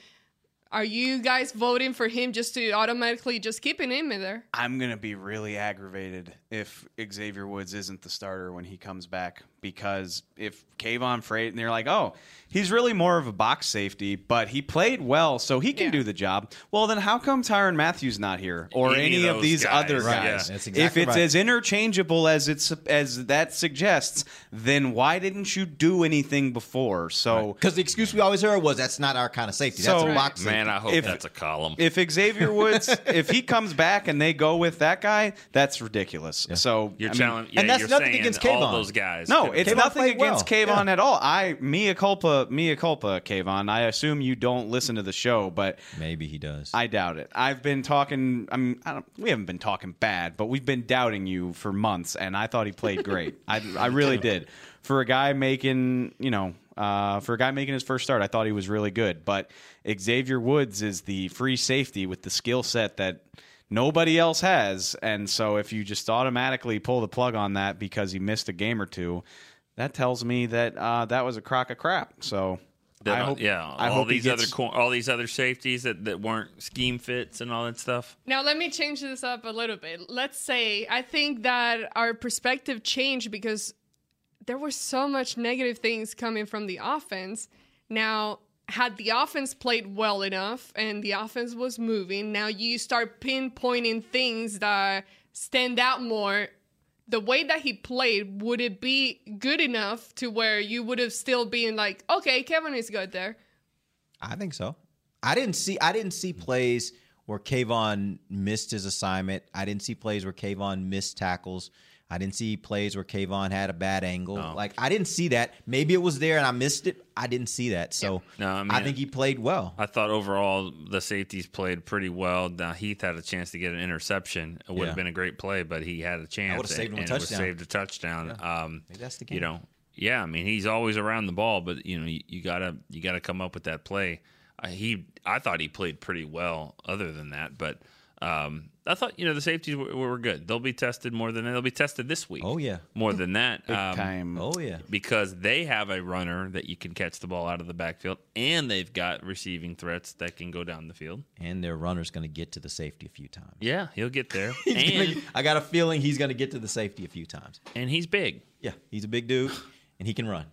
[SPEAKER 1] Are you guys voting for him just to automatically just keeping him in there?
[SPEAKER 4] I'm gonna be really aggravated if Xavier Woods isn't the starter when he comes back because if Kavon Frazier and they're like, oh, he's really more of a box safety, but he played well, so he can do the job. Well, then how come Tyrann Mathieu not here or
[SPEAKER 2] Any
[SPEAKER 4] any,
[SPEAKER 2] of
[SPEAKER 4] of these
[SPEAKER 2] guys,
[SPEAKER 4] other
[SPEAKER 2] right,
[SPEAKER 4] guys?
[SPEAKER 2] yeah.
[SPEAKER 3] That's
[SPEAKER 4] if
[SPEAKER 3] exactly
[SPEAKER 4] it's
[SPEAKER 3] right.
[SPEAKER 4] as interchangeable as it's as that suggests, then why didn't you do anything before? So
[SPEAKER 3] Because the excuse we always heard was that's not our kind of safety. That's a box safety.
[SPEAKER 2] Man, I hope
[SPEAKER 4] If-
[SPEAKER 2] that's a column.
[SPEAKER 4] if Xavier Woods, if he comes back and they go with that guy, that's ridiculous. Yeah. So
[SPEAKER 2] You're
[SPEAKER 4] I mean-
[SPEAKER 2] telling, yeah,
[SPEAKER 3] and that's
[SPEAKER 2] you're
[SPEAKER 3] nothing
[SPEAKER 2] saying
[SPEAKER 3] against
[SPEAKER 2] all
[SPEAKER 3] Kavon.
[SPEAKER 2] those guys.
[SPEAKER 4] No, it's
[SPEAKER 3] Kavon
[SPEAKER 4] nothing
[SPEAKER 3] played well.
[SPEAKER 4] against Kavon
[SPEAKER 3] Yeah.
[SPEAKER 4] at all. I mea culpa, mea culpa, Kavon. I assume you don't listen to the show, but
[SPEAKER 3] Maybe he does.
[SPEAKER 4] I doubt it. I've been talking. I mean, I don't, we haven't been talking bad, but we've been doubting you for months, and I thought he played great. I, I really did. For a guy making, you know, uh, for a guy making his first start, I thought he was really good. But Xavier Woods is the free safety with the skill set that nobody else has, and so if you just automatically pull the plug on that because he missed a game or two, that tells me that uh, that was a crock of crap. So. I hope,
[SPEAKER 2] yeah,
[SPEAKER 4] I
[SPEAKER 2] all
[SPEAKER 4] hope
[SPEAKER 2] these
[SPEAKER 4] gets-
[SPEAKER 2] other all these other safeties that, that weren't scheme fits and all that stuff.
[SPEAKER 1] Now, let me change this up a little bit. Let's say I think that our perspective changed because there were so much negative things coming from the offense. Now, had the offense played well enough and the offense was moving, now you start pinpointing things that stand out more. The way that he played, would it be good enough to where you would have still been like, okay, Kevin is good there?
[SPEAKER 3] I think so. I didn't see I didn't see plays where Kavon missed his assignment. I didn't see plays where Kavon missed tackles. I didn't see plays where Kavon had a bad angle. Like I didn't see that. Maybe it was there and I missed it. I didn't see that. So
[SPEAKER 2] No, I mean-
[SPEAKER 3] I think he played well.
[SPEAKER 2] I thought overall the safeties played pretty well. Now Heath had a chance to get an interception. It would
[SPEAKER 3] Yeah.
[SPEAKER 2] have been a great play, but he had a chance.
[SPEAKER 3] would've saved him a
[SPEAKER 2] and
[SPEAKER 3] touchdown.
[SPEAKER 2] saved a touchdown. Um,
[SPEAKER 3] Maybe that's the game.
[SPEAKER 2] you know, yeah. I mean, he's always around the ball, but you know, you, you gotta you gotta come up with that play. Uh, he, I thought he played pretty well. Other than that, but um, I thought you know the safeties were, were good. They'll be tested more than they'll be tested this week.
[SPEAKER 3] Oh yeah.
[SPEAKER 2] more than that.
[SPEAKER 4] Big
[SPEAKER 2] Um,
[SPEAKER 4] time.
[SPEAKER 3] Oh yeah.
[SPEAKER 2] because they have a runner that you can catch the ball out of the backfield, and they've got receiving threats that can go down the field.
[SPEAKER 3] And their runner's going to get to the safety a few times.
[SPEAKER 2] Yeah, he'll get there, and
[SPEAKER 3] gonna- I got a feeling he's going to get to the safety a few times.
[SPEAKER 2] and he's big.
[SPEAKER 3] Yeah, he's a big dude and he can run.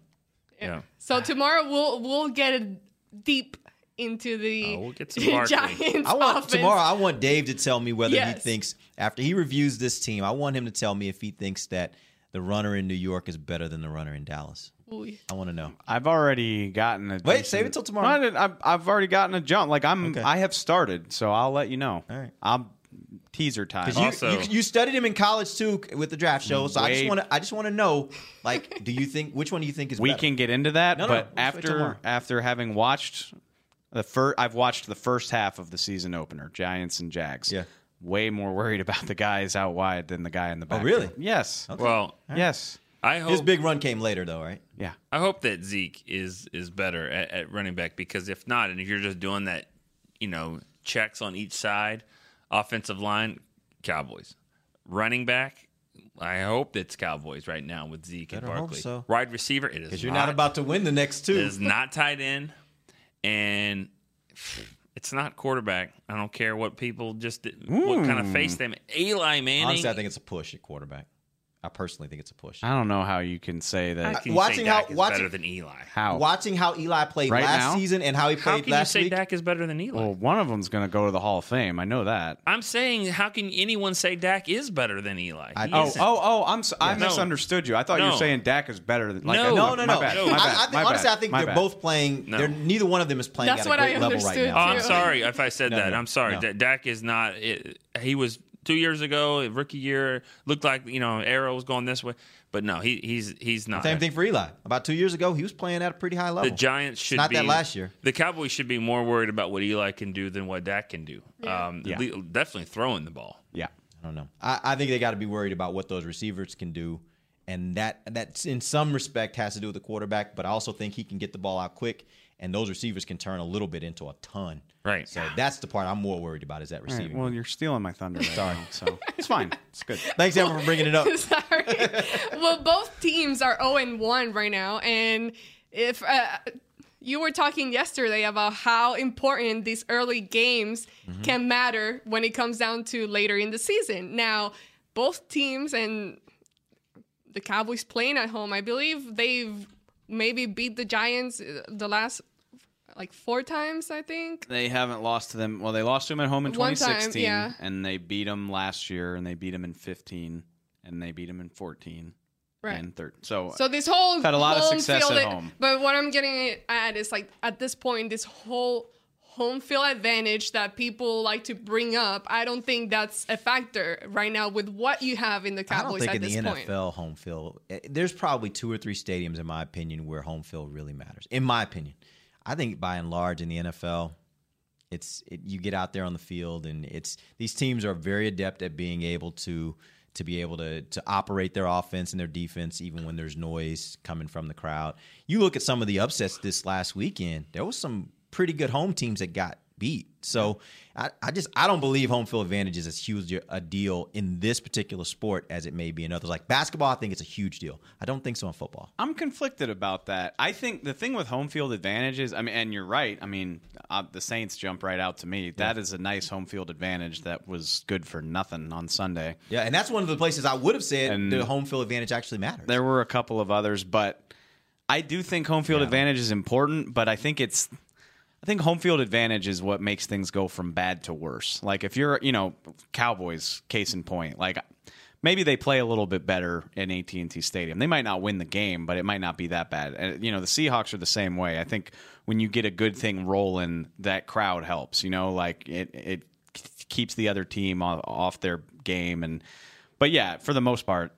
[SPEAKER 2] Yeah,
[SPEAKER 1] So tomorrow we'll we'll get a deep into the
[SPEAKER 2] Oh, we'll get some
[SPEAKER 1] Giants
[SPEAKER 3] I want
[SPEAKER 1] offense.
[SPEAKER 3] tomorrow. I want Dave to tell me whether
[SPEAKER 1] Yes.
[SPEAKER 3] he thinks after he reviews this team. I want him to tell me if he thinks that the runner in New York is better than the runner in Dallas.
[SPEAKER 1] Ooh.
[SPEAKER 3] I want to know.
[SPEAKER 4] I've already gotten a.
[SPEAKER 3] Wait,
[SPEAKER 4] decent-
[SPEAKER 3] save it till tomorrow.
[SPEAKER 4] I didn't- I've, I've already gotten a jump. Like I'm,
[SPEAKER 3] Okay.
[SPEAKER 4] I have started, so I'll let you know.
[SPEAKER 3] All right.
[SPEAKER 4] I'm teaser time.
[SPEAKER 3] You,
[SPEAKER 2] Also-
[SPEAKER 3] you, you studied him in college too with the draft show. So I just want to I just want to know like do you think which one do you think is better?
[SPEAKER 4] we
[SPEAKER 3] better?
[SPEAKER 4] can get into that,
[SPEAKER 3] No, no,
[SPEAKER 4] but
[SPEAKER 3] let's wait till
[SPEAKER 4] after after having watched the first, I've watched the first half of the season opener, Giants and Jags.
[SPEAKER 3] Yeah.
[SPEAKER 4] Way more worried about the guys out wide than the guy in the oh, back.
[SPEAKER 3] Oh, really?
[SPEAKER 4] Yes.
[SPEAKER 2] well,
[SPEAKER 4] Yes.
[SPEAKER 2] I hope
[SPEAKER 3] His big run came later though, right?
[SPEAKER 4] Yeah.
[SPEAKER 2] I hope that Zeke is is better at, at running back because if not, and if you're just doing that, you know, checks on each side, offensive line, Cowboys, running back. I hope it's Cowboys right now with Zeke and
[SPEAKER 3] Better hope
[SPEAKER 2] Barkley.
[SPEAKER 3] so.
[SPEAKER 2] Wide receiver, it is
[SPEAKER 3] Because you're not about to win the next two.
[SPEAKER 2] It is not tight end, and it's not quarterback. I don't care what people just what kind of face hmm. them. Eli Manning.
[SPEAKER 3] Honestly, I think it's a push at quarterback. I personally think it's a push.
[SPEAKER 4] I don't know how you can say that.
[SPEAKER 2] How can you
[SPEAKER 3] watching
[SPEAKER 2] say
[SPEAKER 3] how-
[SPEAKER 2] Dak is
[SPEAKER 3] watching-
[SPEAKER 2] better than Eli?
[SPEAKER 4] How?
[SPEAKER 3] Watching how Eli played
[SPEAKER 4] Right
[SPEAKER 3] last
[SPEAKER 4] now?
[SPEAKER 3] season and how he
[SPEAKER 2] How
[SPEAKER 3] played
[SPEAKER 2] can you
[SPEAKER 3] last
[SPEAKER 2] say
[SPEAKER 3] week.
[SPEAKER 2] Dak is better than Eli?
[SPEAKER 4] Well, one of them's going to go to the Hall of Fame. I know that.
[SPEAKER 2] I'm saying, how can anyone say Dak is better than Eli?
[SPEAKER 3] I-
[SPEAKER 2] He
[SPEAKER 4] Oh,
[SPEAKER 2] isn't.
[SPEAKER 4] oh, oh! I'm so, I
[SPEAKER 2] No.
[SPEAKER 4] misunderstood you. I thought you
[SPEAKER 2] No.
[SPEAKER 4] were saying Dak is better than. Like,
[SPEAKER 2] No.
[SPEAKER 3] no, no,
[SPEAKER 4] my
[SPEAKER 3] no.
[SPEAKER 4] bad,
[SPEAKER 2] No.
[SPEAKER 4] my
[SPEAKER 3] I,
[SPEAKER 4] bad,
[SPEAKER 3] I think,
[SPEAKER 4] my
[SPEAKER 3] honestly,
[SPEAKER 4] bad,
[SPEAKER 3] I think
[SPEAKER 4] my
[SPEAKER 3] they're
[SPEAKER 4] bad.
[SPEAKER 3] both playing.
[SPEAKER 2] No.
[SPEAKER 3] They're neither one of them is playing
[SPEAKER 1] That's
[SPEAKER 3] at a
[SPEAKER 1] what I
[SPEAKER 3] great level right
[SPEAKER 1] understood,
[SPEAKER 3] now.
[SPEAKER 2] Oh, I'm
[SPEAKER 1] too.
[SPEAKER 2] sorry if I said
[SPEAKER 3] No,
[SPEAKER 2] that.
[SPEAKER 3] no,
[SPEAKER 2] I'm sorry.
[SPEAKER 3] no.
[SPEAKER 2] Da- Dak is not. It, he was two years ago, rookie year, looked like you know arrow was going this way, but no, he he's he's not.
[SPEAKER 3] Same thing for Eli. About two years ago, he was playing at a pretty high level.
[SPEAKER 2] The Giants should
[SPEAKER 3] not
[SPEAKER 2] be
[SPEAKER 3] that last year.
[SPEAKER 2] The Cowboys should be more worried about what Eli can do than what Dak can do. Um,
[SPEAKER 4] Yeah.
[SPEAKER 2] definitely throwing the ball.
[SPEAKER 4] Yeah.
[SPEAKER 3] I don't know. I, I think they got to be worried about what those receivers can do, and that that in some respect has to do with the quarterback. But I also think he can get the ball out quick, and those receivers can turn a little bit into a ton.
[SPEAKER 2] Right.
[SPEAKER 3] So that's the part I'm more worried about is that
[SPEAKER 4] All right,
[SPEAKER 3] receiving.
[SPEAKER 4] well, you're stealing my thunder. Right
[SPEAKER 3] Sorry.
[SPEAKER 4] now, so it's fine. It's good.
[SPEAKER 3] Thanks everyone for bringing it up.
[SPEAKER 1] Sorry. well, both teams are 0 and 1 right now. And if uh, you were talking yesterday about how important these early games
[SPEAKER 3] Mm-hmm.
[SPEAKER 1] can matter when it comes down to later in the season. Now, both teams and the Cowboys playing at home, I believe they've maybe beat the Giants uh, the last like four times, I think.
[SPEAKER 4] They haven't lost to them. Well, they lost to them at home in
[SPEAKER 1] One time,
[SPEAKER 4] 2016,
[SPEAKER 1] yeah.
[SPEAKER 4] and they beat them last year, and they beat them in 15, and they beat them in 14
[SPEAKER 1] Right.
[SPEAKER 4] and 13. So,
[SPEAKER 1] So this whole
[SPEAKER 4] had a lot of success at home.
[SPEAKER 1] But what I'm getting at is like at this point, this whole home field advantage that people like to bring up, I don't think that's a factor right now with what you have in the
[SPEAKER 3] I don't
[SPEAKER 1] Cowboys
[SPEAKER 3] think
[SPEAKER 1] at
[SPEAKER 3] in the
[SPEAKER 1] point.
[SPEAKER 3] NFL home field, eh, there's probably two or three stadiums, in my opinion, where home field really matters. In my opinion, I think by and large in the NFL, it's it, you get out there on the field and it's these teams are very adept at being able to to be able to to operate their offense and their defense even when there's noise coming from the crowd. You look at some of the upsets this last weekend. There was some pretty good home teams that got beat. So I, I just I don't believe home field advantage is as huge a deal in this particular sport as it may be in others. Like basketball, I think it's a huge deal. I don't think so in football.
[SPEAKER 4] I'm conflicted about that. I think the thing with home field advantages, I mean, and you're right. I mean, uh, the Saints jump right out to me. That is a nice home field advantage that was good for nothing on Sunday.
[SPEAKER 3] Yeah, and that's one of the places I would have said
[SPEAKER 4] And-
[SPEAKER 3] the home field advantage actually matters.
[SPEAKER 4] There were a couple of others, but I do think home field advantage is important. But I think it's, I think home field advantage is what makes things go from bad to worse. Like if you're, you know, Cowboys, case in point, like maybe they play a little bit better in AT and T Stadium. They might not win the game, but it might not be that bad. And you know, the Seahawks are the same way. I think when you get a good thing rolling, that crowd helps. You know, like it it keeps the other team off, off their game and. But yeah, for the most part,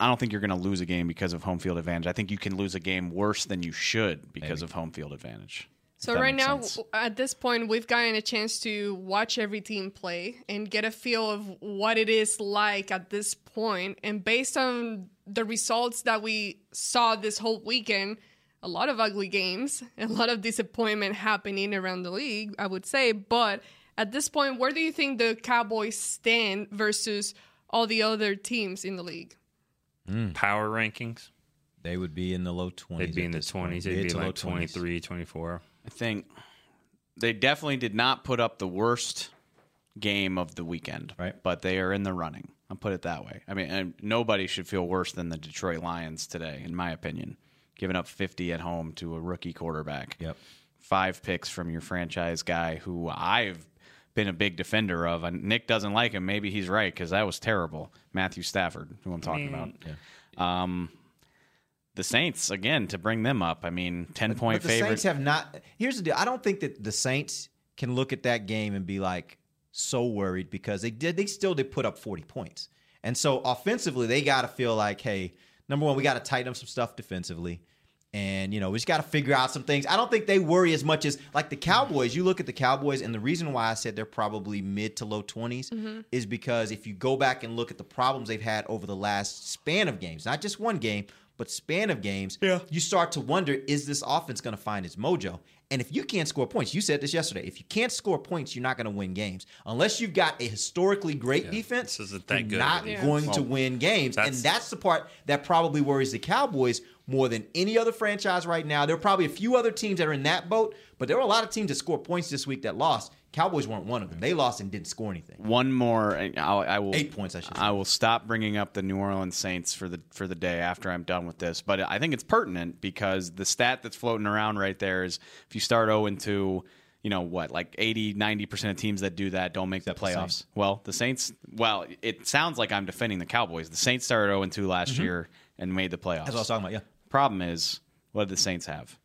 [SPEAKER 4] I don't think you're going to lose a game because of home field advantage. I think you can lose a game worse than you should because of home field advantage.
[SPEAKER 1] So
[SPEAKER 4] that
[SPEAKER 1] right now,
[SPEAKER 4] sense.
[SPEAKER 1] at this point, we've gotten a chance to watch every team play and get a feel of what it is like at this point. And based on the results that we saw this whole weekend, a lot of ugly games, a lot of disappointment happening around the league, I would say. But at this point, where do you think the Cowboys stand versus all the other teams in the league? Hmm.
[SPEAKER 2] Power rankings.
[SPEAKER 3] They would be in the low 20s.
[SPEAKER 2] They'd be in the
[SPEAKER 3] this point.
[SPEAKER 2] 20s. They'd
[SPEAKER 3] Mid
[SPEAKER 2] be
[SPEAKER 3] low
[SPEAKER 2] like 23, 24.
[SPEAKER 4] I think they definitely did not put up the worst game of the weekend,
[SPEAKER 3] right?
[SPEAKER 4] But they are in the running. I'll put it that way. I mean, and nobody should feel worse than the Detroit Lions today, in my opinion, giving up 50 at home to a rookie quarterback.
[SPEAKER 3] Yep.
[SPEAKER 4] Five picks from your franchise guy, who I've been a big defender of. And Nick doesn't like him. Maybe he's right because that was terrible. Matthew Stafford, who I'm talking
[SPEAKER 3] Mm.
[SPEAKER 4] about. Um, the Saints again to bring them up. I mean, ten point
[SPEAKER 3] but the
[SPEAKER 4] favorite.
[SPEAKER 3] Saints have not. Here's the deal. I don't think that the Saints can look at that game and be like so worried because they did. They still did put up 40 points, and so offensively they got to feel like, hey, number one, we got to tighten up some stuff defensively. And you know we just got to figure out some things. I don't think they worry as much as like the Cowboys. You look at the Cowboys, and the reason why I said they're probably mid to low 20s
[SPEAKER 1] Mhm.
[SPEAKER 3] is because if you go back and look at the problems they've had over the last span of games, not just one game, but span of games, yeah. you start to wonder is this offense going to find its mojo? And if you can't score points, you said this yesterday, if you can't score points, you're not going to win games. Unless you've got a historically great defense,
[SPEAKER 2] isn't that
[SPEAKER 3] you're
[SPEAKER 2] good
[SPEAKER 3] not
[SPEAKER 2] of a defense.
[SPEAKER 3] going to win games. And
[SPEAKER 2] that's-
[SPEAKER 3] that's the part that probably worries the Cowboys more than any other franchise right now. There are probably a few other teams that are in that boat, but there were a lot of teams that scored points this week that lost. Cowboys weren't one of them. They lost and didn't score anything.
[SPEAKER 4] One more, and I'll, I will
[SPEAKER 3] Eight points, I should
[SPEAKER 4] I will stop bringing up the New Orleans Saints for the for the day after I'm done with this. But I think it's pertinent because the stat that's floating around right there is if you start 0 and 2, you know what, like 80, 90 percent of teams that do that don't make the
[SPEAKER 3] the
[SPEAKER 4] playoffs.
[SPEAKER 3] Saints.
[SPEAKER 4] well, the Saints. Well, it sounds like I'm defending the Cowboys. The Saints started 0 and 2 last
[SPEAKER 3] Mhm.
[SPEAKER 4] year and made the playoffs.
[SPEAKER 3] That's what I was talking about, yeah.
[SPEAKER 4] Problem is, what did the Saints have?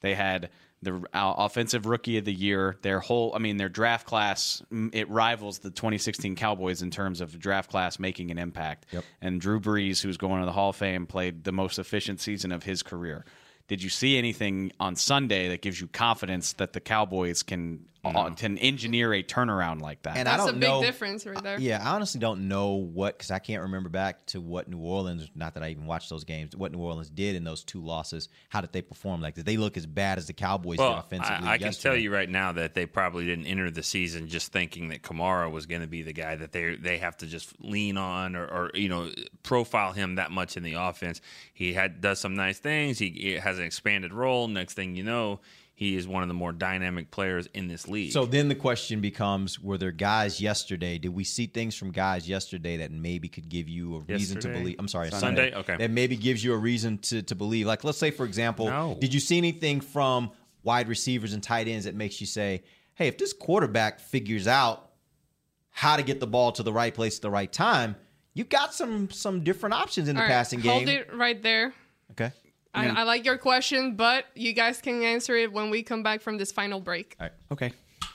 [SPEAKER 4] They had the uh, offensive rookie of the year. Their whole, I mean, their draft class it rivals the 2016 Cowboys in terms of draft class making an impact.
[SPEAKER 3] Yep.
[SPEAKER 4] And Drew Brees, who's going to the Hall of Fame, played the most efficient season of his career. Did you see anything on Sunday that gives you confidence that the Cowboys can uh, can engineer a turnaround like that?
[SPEAKER 3] And
[SPEAKER 1] That's
[SPEAKER 3] I don't
[SPEAKER 1] a big
[SPEAKER 3] know.
[SPEAKER 1] difference right there.
[SPEAKER 3] Yeah, I honestly don't know what because I can't remember back to what New Orleans. Not that I even watched those games. What New Orleans did in those two losses. How did they perform? Like did they look as bad as the Cowboys did
[SPEAKER 2] Well,
[SPEAKER 3] offensively?
[SPEAKER 2] I, I can tell you right now that they probably didn't enter the season just thinking that Kamara was going to be the guy that they they have to just lean on or, or you know profile him that much in the offense. He had does some nice things. He, he has an expanded role. Next thing you know, he is one of the more dynamic players in this league.
[SPEAKER 3] So then the question becomes: Were there guys yesterday? Did we see things from guys yesterday that maybe could give you a reason to believe? I'm sorry,
[SPEAKER 2] Sunday? Okay.
[SPEAKER 3] That maybe gives you a reason to to believe. Like, let's say, for example,
[SPEAKER 2] No.
[SPEAKER 3] did you see anything from wide receivers and tight ends that makes you say, "Hey, if this quarterback figures out how to get the ball to the right place at the right time, you've got some some different options in the
[SPEAKER 1] All right,
[SPEAKER 3] passing
[SPEAKER 1] Hold
[SPEAKER 3] game."
[SPEAKER 1] Hold it right there.
[SPEAKER 3] Okay.
[SPEAKER 1] I, I like your question, but you guys can answer it when we come back from this final break.
[SPEAKER 3] All right.
[SPEAKER 4] Okay.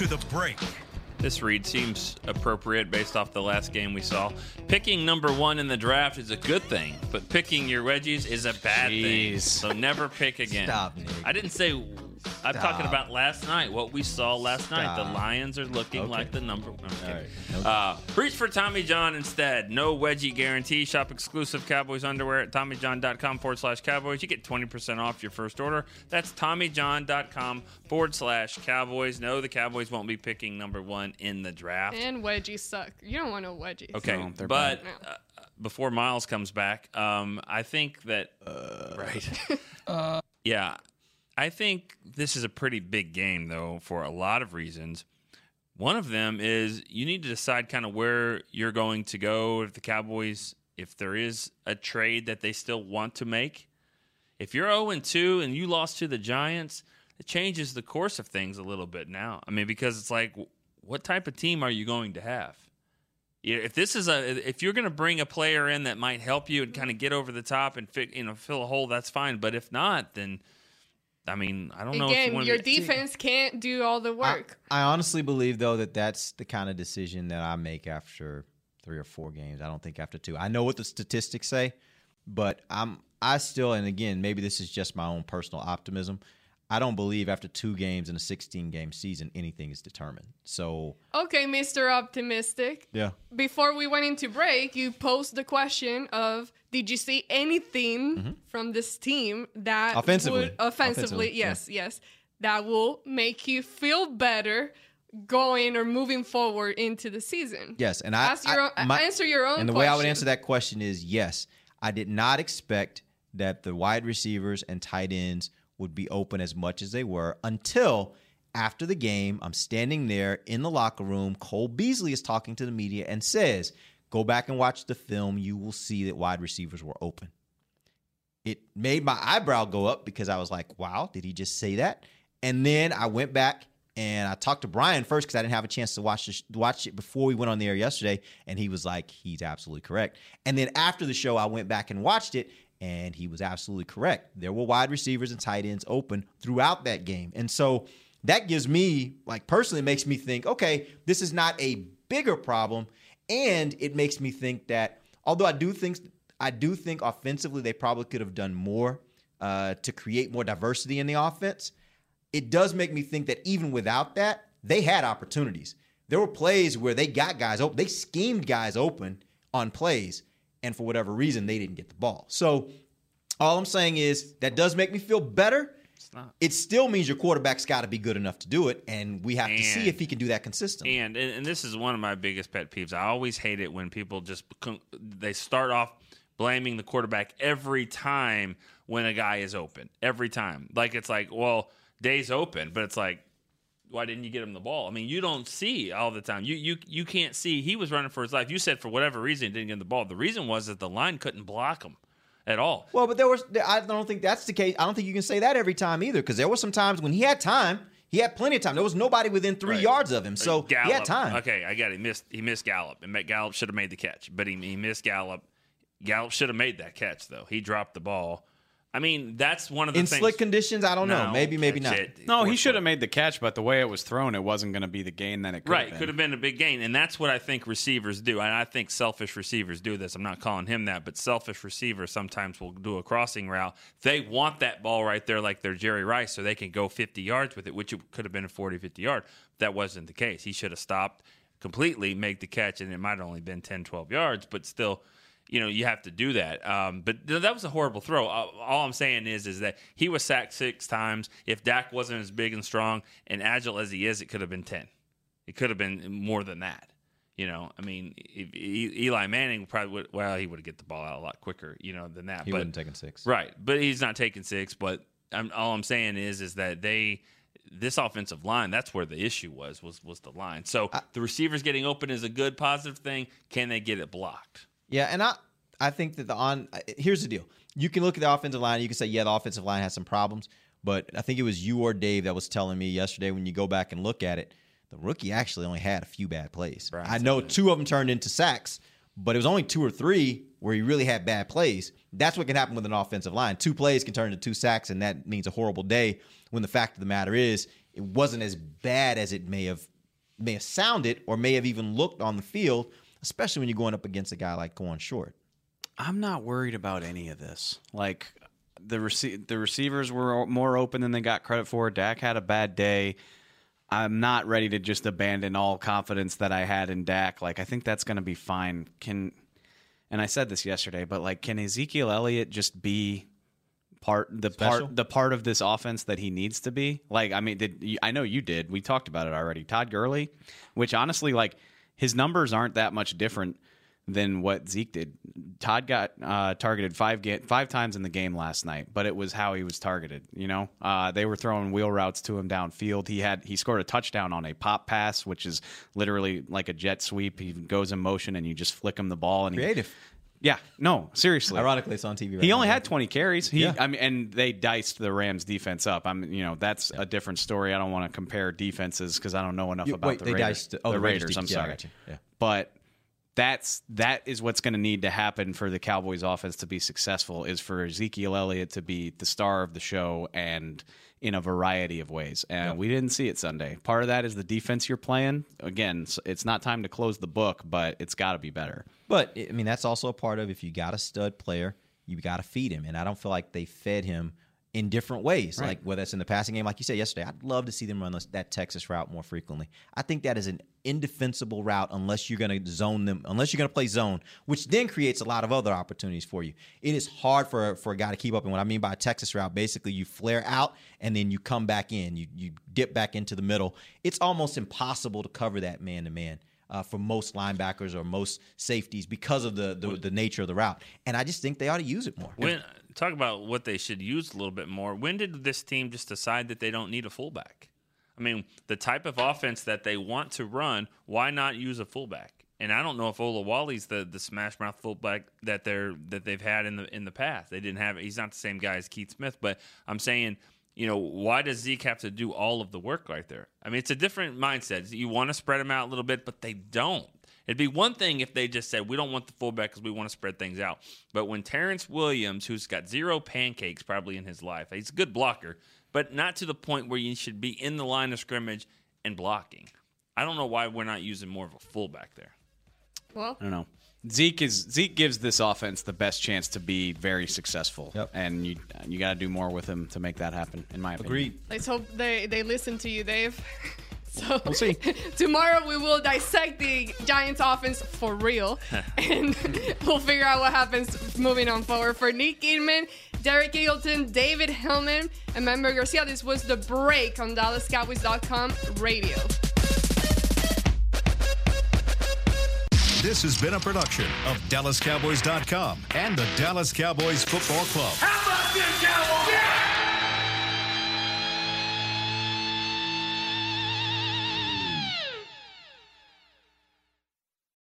[SPEAKER 11] to the break.
[SPEAKER 2] This read seems appropriate based off the last game we saw. Picking number one in the draft is a good thing, but picking your wedgies is a bad thing. So never pick again.
[SPEAKER 3] Stop, Nick.
[SPEAKER 2] I didn't say. I'm
[SPEAKER 3] Stop.
[SPEAKER 2] talking about last night. What we saw last night. The Lions are looking
[SPEAKER 3] Okay.
[SPEAKER 2] like the number. I'm
[SPEAKER 3] right. Okay.
[SPEAKER 2] Uh, reach for Tommy John instead. No wedgie guarantee. Shop exclusive Cowboys underwear at TommyJohn.com forward slash Cowboys. You get 20% off your first order. That's TommyJohn.com forward slash Cowboys. No, the Cowboys won't be picking number one in the draft.
[SPEAKER 1] And wedgies suck. You don't want no wedgies.
[SPEAKER 2] Okay,
[SPEAKER 4] No, they're
[SPEAKER 2] but uh, before Miles comes back, um, I think that right. yeah, I think this is a pretty big game though for a lot of reasons. One of them is you need to decide kind of where you're going to go if the Cowboys if there is a trade that they still want to make. If you're 0 and 2 and you lost to the Giants, it changes the course of things a little bit now. I mean, because it's like, what type of team are you going to have? If this is a, if you're going to bring a player in that might help you and kind of get over the top and fit, you know, fill a hole, that's fine. But if not, then, I mean, I don't know. if you
[SPEAKER 1] Again,
[SPEAKER 2] wanna
[SPEAKER 1] your
[SPEAKER 2] be-
[SPEAKER 1] defense can't do all the work.
[SPEAKER 3] I honestly believe though that that's the kind of decision that I make after three or four games. I don't think after two. I know what the statistics say, but I'm I still and again maybe this is just my own personal optimism. I don't believe after two games in a 16 game season anything is determined. So
[SPEAKER 1] okay, Mr. Optimistic.
[SPEAKER 3] yeah,
[SPEAKER 1] Before we went into break, you posed the question of Did you see anything from this team that
[SPEAKER 3] Mm-hmm. Offensively.
[SPEAKER 1] would, offensively,
[SPEAKER 3] Offensively,
[SPEAKER 1] yes, yes, that will make you feel better going or moving forward into the season?
[SPEAKER 3] Yes, and I,
[SPEAKER 1] Ask your
[SPEAKER 3] I-
[SPEAKER 1] own-
[SPEAKER 3] my-
[SPEAKER 1] answer your own
[SPEAKER 3] And the way I would answer that question is yes. I did not expect that the wide receivers and tight ends would be open as much as they were until after the game. I'm standing there in the locker room. Cole Beasley is talking to the media and says, "Go back and watch the film. You will see that wide receivers were open." It made my eyebrow go up because I was like, "Wow, did he just say that?" And then I went back and I talked to Brian first because I didn't have a chance to watch this, watch it before we went on the air yesterday, and he was like, "He's absolutely correct." And then after the show, I went back and watched it, and he was absolutely correct. There were wide receivers and tight ends open throughout that game, and so that gives me, like personally, makes me think, okay, this is not a bigger problem, and it makes me think that although I do think I do think offensively they probably could have done more uh, to create more diversity in the offense. It does make me think that even without that, they had opportunities. There were plays where they got guys open, they schemed guys open on plays, and for whatever reason, they didn't get the ball. So all I'm saying is that does make me feel better.
[SPEAKER 2] not.
[SPEAKER 3] It still means your quarterback's got to be good enough to do it, and we have to see if he can do that consistently.
[SPEAKER 2] And, and and this is one of my biggest pet peeves. I always hate it when people just they start off blaming the quarterback every time when a guy is open. Every time, like it's like, well, Day's open, but it's like, why didn't you get him the ball? I mean, you don't see all the time. You you you can't see. He was running for his life. You said for whatever reason he didn't get him the ball. The reason was that the line couldn't block him at all.
[SPEAKER 3] Well, but there was I don't think that's the case. I don't think you can say that every time either, because there were some times when he had time. He had plenty of time. There was nobody within three
[SPEAKER 2] Right.
[SPEAKER 3] yards of him, so
[SPEAKER 2] Gallup,
[SPEAKER 3] he had time.
[SPEAKER 2] Okay, I got it. He missed. He missed Gallup, and Gallup should have made the catch, but he, he missed Gallup. Gallup should have made that catch though. He dropped the ball. I mean, that's one of the
[SPEAKER 3] In
[SPEAKER 2] things.
[SPEAKER 3] slick conditions, I don't know.
[SPEAKER 2] No,
[SPEAKER 3] Maybe, maybe
[SPEAKER 2] catch
[SPEAKER 3] not.
[SPEAKER 2] it.
[SPEAKER 4] No, he should have made the catch, but the way it was thrown, it wasn't going to be the gain that it could
[SPEAKER 2] Right,
[SPEAKER 4] have been.
[SPEAKER 2] could have been a big gain, and that's what I think receivers do. And I think selfish receivers do this. I'm not calling him that, but selfish receivers sometimes will do a crossing route. They want that ball right there, like they're Jerry Rice, so they can go 50 yards with it, which it could have been a 40, 50 yard. That wasn't the case. He should have stopped completely, make the catch, and it might have only been 10, 12 yards, but still. You know, you have to do that. Um, but th- that was a horrible throw. Uh, all I'm saying is, is that he was sacked six times. If Dak wasn't as big and strong and agile as he is, it could have been ten. It could have been more than that. You know, I mean, if, E- Eli Manning probably would. Well, he would have get the ball out a lot quicker, you know, than that.
[SPEAKER 3] He
[SPEAKER 2] but,
[SPEAKER 3] wouldn't taken six.
[SPEAKER 2] right? But he's not taking six. But I'm, all I'm saying is, is that they, this offensive line, that's where the issue was, was was the line. So the receivers getting open is a good positive thing. Can they get it blocked?
[SPEAKER 3] Yeah, and I I think that the on here's the deal. You can look at the offensive line. You can say, yeah, the offensive line has some problems, but I think it was you or Dave that was telling me yesterday when you go back and look at it, the rookie actually only had a few bad plays. I know two of them turned into sacks, but it was only two or three where he really had bad plays. That's what can happen with an offensive line. Two plays can turn into two sacks, and that means a horrible day. When the fact of the matter is, it wasn't as bad as it may have may have sounded or may have even looked on the field, especially when you're going up against a guy like Kawann Short.
[SPEAKER 4] I'm not worried about any of this. Like the rece- the receivers were more open than they got credit for. Dak had a bad day. I'm not ready to just abandon all confidence that I had in Dak. Like I think that's going to be fine. Can and I said this yesterday, but like can Ezekiel Elliott just be part the
[SPEAKER 3] Special?
[SPEAKER 4] part the part of this offense that he needs to be? Like I mean, did I know you did. We talked about it already. Todd Gurley, which honestly like his numbers aren't that much different than what Zeke did. Todd got uh, targeted five five times in the game last night, but it was how he was targeted. You know, uh, they were throwing wheel routes to him downfield. He had he scored a touchdown on a pop pass, which is literally like a jet sweep. He goes in motion and you just flick him the ball. And he-
[SPEAKER 3] Creative.
[SPEAKER 4] Yeah, no, seriously.
[SPEAKER 3] Ironically, it's on TV right
[SPEAKER 4] he
[SPEAKER 3] now.
[SPEAKER 4] only had 20 carries. He,
[SPEAKER 3] Yeah.
[SPEAKER 4] I mean, and they diced the Rams defense up. I'm, you know, that's a different story. I don't want to compare defenses because I don't know enough
[SPEAKER 3] You-
[SPEAKER 4] about
[SPEAKER 3] wait,
[SPEAKER 4] the
[SPEAKER 3] they
[SPEAKER 4] Raiders.
[SPEAKER 3] diced- oh,
[SPEAKER 4] the
[SPEAKER 3] the Raiders
[SPEAKER 4] Raiders. I'm.
[SPEAKER 3] Yeah,
[SPEAKER 4] sorry.
[SPEAKER 3] Yeah.
[SPEAKER 4] But that's that is what's going to need to happen for the Cowboys offense to be successful is for Ezekiel Elliott to be the star of the show and in a variety of ways. And we didn't see it Sunday. Part of that is the defense you're playing. Again, it's not time to close the book, but it's got to be better.
[SPEAKER 3] But I mean, that's also a part of if you got a stud player, you got to feed him, and I don't feel like they fed him in different ways.
[SPEAKER 4] Right.
[SPEAKER 3] Like whether it's in the passing game, like you said yesterday, I'd love to see them run this, that Texas route more frequently. I think that is an indefensible route unless you're going to zone them, unless you're going to play zone, which then creates a lot of other opportunities for you. It is hard for for a guy to keep up. And what I mean by a Texas route, basically you flare out and then you come back in, you you dip back into the middle. It's almost impossible to cover that man to man uh, for most linebackers or most safeties because of the, the the nature of the route. And I just think they ought to use it more.
[SPEAKER 2] When talk about what they should use a little bit more. When did this team just decide that they don't need a fullback? I mean, the type of offense that they want to run, why not use a fullback? And I don't know if Olawale's the the smash mouth fullback that they're that they've had in the in the past. They didn't have. He's not the same guy as Keith Smith, but I'm saying. You know, why does Zeke have to do all of the work right there? I mean, it's a different mindset. You want to spread them out a little bit, but they don't. It'd be one thing if they just said, we don't want the fullback because we want to spread things out. But when Terrance Williams, who's got zero pancakes probably in his life, he's a good blocker, but not to the point where you should be in the line of scrimmage and blocking. I don't know why we're not using more of a fullback there.
[SPEAKER 1] Well,
[SPEAKER 4] I don't know. Zeke is Zeke gives this offense the best chance to be very successful.
[SPEAKER 3] Yep.
[SPEAKER 4] And you you got to do more with him to make that happen. In my opinion.
[SPEAKER 3] Agreed.
[SPEAKER 1] let's hope they they listen to you, Dave. So
[SPEAKER 4] We'll see.
[SPEAKER 1] tomorrow we will dissect the Giants offense for real, and we'll figure out what happens moving on forward. For Nick Eatman, Derek Eagleton, David Helman, and Member Garcia, this was the break on DallasCowboys.com radio.
[SPEAKER 11] This has been a production of DallasCowboys.com and the Dallas Cowboys Football Club.
[SPEAKER 12] How about this, Cowboys?